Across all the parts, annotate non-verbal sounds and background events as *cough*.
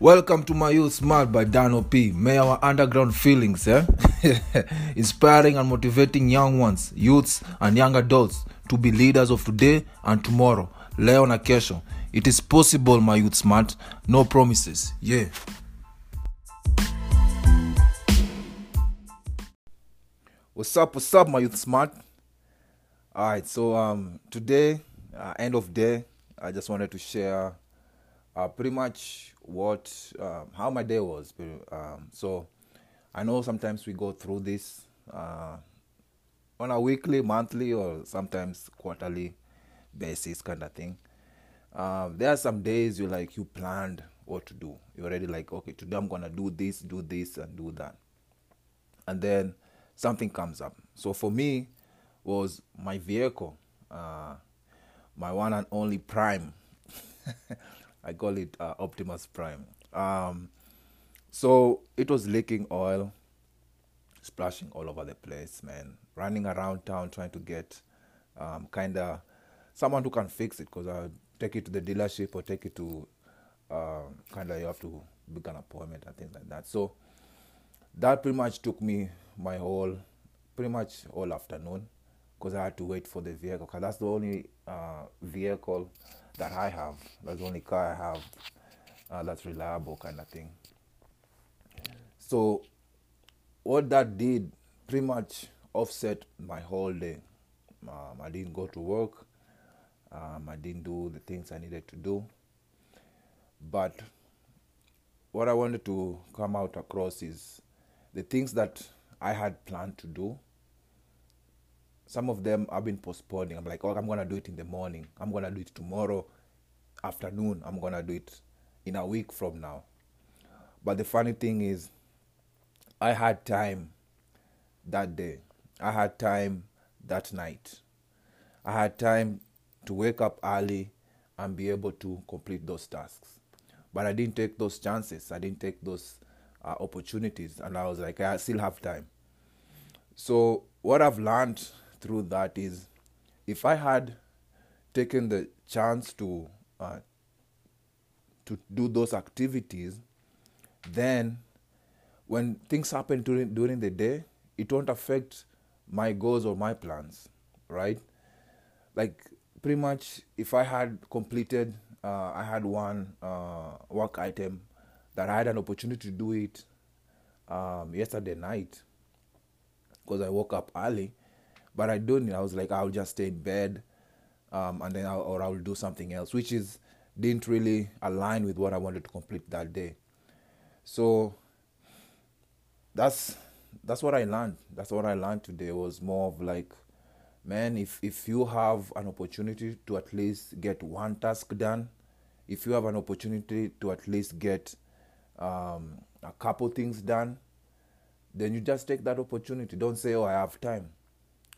Welcome to my youth smart by Dano P. May our underground feelings, eh? *laughs* inspiring and motivating young ones, youths and young adults to be leaders of today and tomorrow. Leo na kesho. It is possible, my youth smart. No promises. Yeah. What's up? What's up, my youth smart? All right. So um, today, uh, end of day, I just wanted to share uh, pretty much what um, how my day was. Um, so I know sometimes we go through this uh, on a weekly, monthly, or sometimes quarterly basis kind of thing. Um, there are some days you like you planned what to do. You're already like, okay, today I'm gonna do this, do this, and do that, and then something comes up. So for me, was my vehicle, uh, my one and only Prime. *laughs* I call it uh, Optimus Prime. Um, so it was leaking oil, splashing all over the place, man. Running around town trying to get um, kind of someone who can fix it because I take it to the dealership or take it to uh, kind of you have to book an appointment and things like that. So that pretty much took me my whole, pretty much all afternoon because I had to wait for the vehicle because that's the only uh, vehicle that I have. That's the only car I have uh, that's reliable, kind of thing. So, what that did pretty much offset my whole day. Um, I didn't go to work. Um, I didn't do the things I needed to do. But what I wanted to come out across is the things that I had planned to do some of them I've been postponing. I'm like, oh, I'm gonna do it in the morning. I'm gonna do it tomorrow afternoon. I'm gonna do it in a week from now. But the funny thing is, I had time that day. I had time that night. I had time to wake up early and be able to complete those tasks. But I didn't take those chances. I didn't take those uh, opportunities. And I was like, I still have time. So, what I've learned through that is if I had taken the chance to uh, to do those activities, then when things happen during during the day, it won't affect my goals or my plans, right? Like pretty much, if I had completed, uh, I had one uh, work item that I had an opportunity to do it um, yesterday night because I woke up early but I don't. I was like, I'll just stay in bed, um, and then I'll, or I'll do something else, which is didn't really align with what I wanted to complete that day. So that's that's what I learned. That's what I learned today. Was more of like, man, if if you have an opportunity to at least get one task done, if you have an opportunity to at least get um, a couple things done, then you just take that opportunity. Don't say, oh, I have time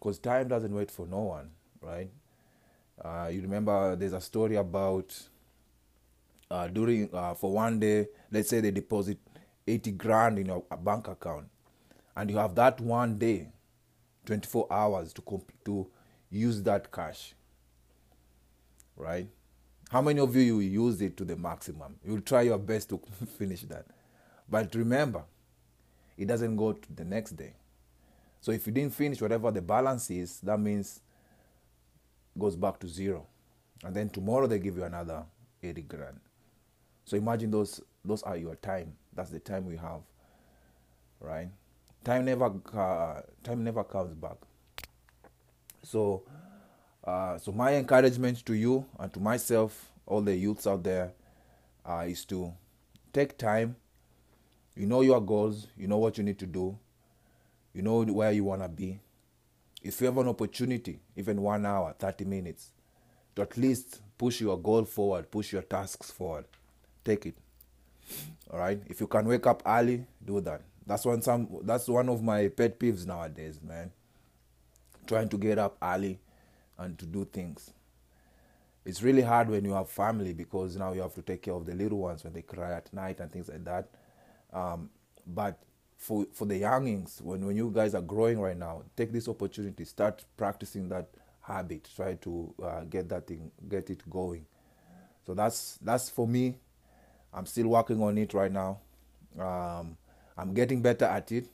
because time doesn't wait for no one, right? Uh, you remember there's a story about uh, during uh, for one day, let's say they deposit 80 grand in your bank account, and you have that one day, 24 hours to comp- to use that cash, right? How many of you you use it to the maximum? You'll try your best to *laughs* finish that, but remember, it doesn't go to the next day so if you didn't finish whatever the balance is, that means goes back to zero. And then tomorrow they give you another 80 grand. So imagine those those are your time. That's the time we have. Right? Time never uh, time never comes back. So uh, so my encouragement to you and to myself, all the youths out there, uh, is to take time. You know your goals. You know what you need to do you know where you want to be. If you have an opportunity, even one hour, 30 minutes, to at least push your goal forward, push your tasks forward, take it. All right. If you can wake up early, do that. That's one some. That's one of my pet peeves nowadays, man. Trying to get up early and to do things. It's really hard when you have family because now you have to take care of the little ones when they cry at night and things like that. Um, but for for the youngings when when you guys are growing right now take this opportunity start practicing that habit try to uh, get that thing get it going so that's that's for me I'm still working on it right now. Um, I'm getting better at it,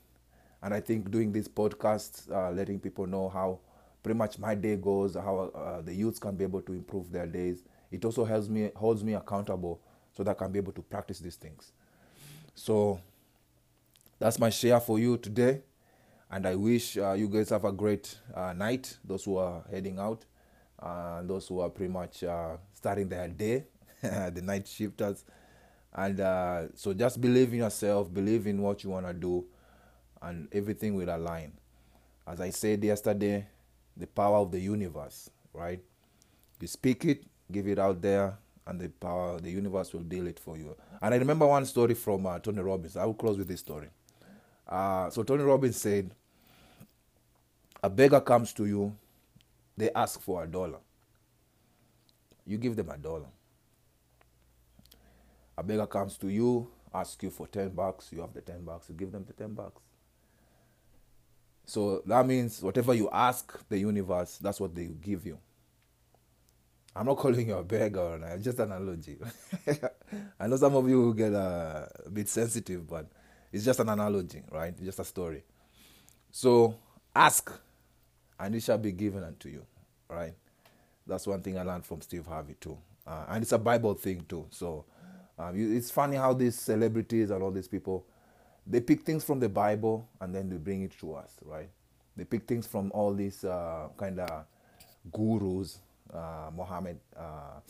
and I think doing this podcast, uh, letting people know how pretty much my day goes, how uh, the youths can be able to improve their days. It also helps me holds me accountable so that I can be able to practice these things. So that's my share for you today, and I wish uh, you guys have a great uh, night. Those who are heading out, uh, those who are pretty much uh, starting their day, *laughs* the night shifters, and uh, so just believe in yourself, believe in what you want to do, and everything will align. As I said yesterday, the power of the universe, right? You speak it, give it out there, and the power, the universe will deal it for you. And I remember one story from uh, Tony Robbins. I will close with this story. Uh, so Tony Robbins said, a beggar comes to you, they ask for a dollar. You give them a dollar. A beggar comes to you, asks you for 10 bucks, you have the 10 bucks, you give them the 10 bucks. So that means whatever you ask the universe, that's what they give you. I'm not calling you a beggar, it's just an analogy. *laughs* I know some of you will get a bit sensitive, but it's just an analogy, right? It's just a story. So ask, and it shall be given unto you, right? That's one thing I learned from Steve Harvey too, uh, and it's a Bible thing too. So um, it's funny how these celebrities and all these people they pick things from the Bible and then they bring it to us, right? They pick things from all these uh, kind of gurus, uh, Muhammad, uh,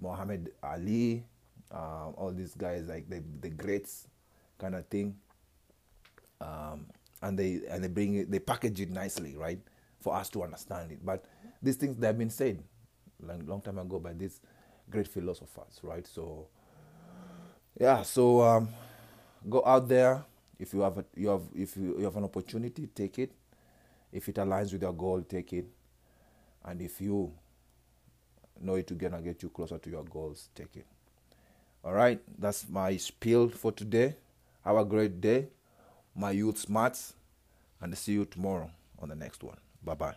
Muhammad Ali, uh, all these guys like the the greats, kind of thing. Um, and they and they bring it, they package it nicely, right, for us to understand it. But these things they have been said long long time ago by these great philosophers, right? So yeah, so um, go out there if you have a, you have if you, you have an opportunity, take it. If it aligns with your goal, take it. And if you know it to gonna get you closer to your goals, take it. All right, that's my spiel for today. Have a great day, my youth smarts, and see you tomorrow on the next one. Bye bye.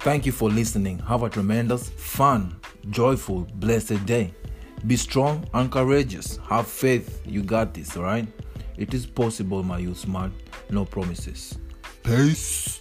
Thank you for listening. Have a tremendous, fun, joyful, blessed day. Be strong and courageous. Have faith. You got this, alright? It is possible, my youth smart. No promises. Peace.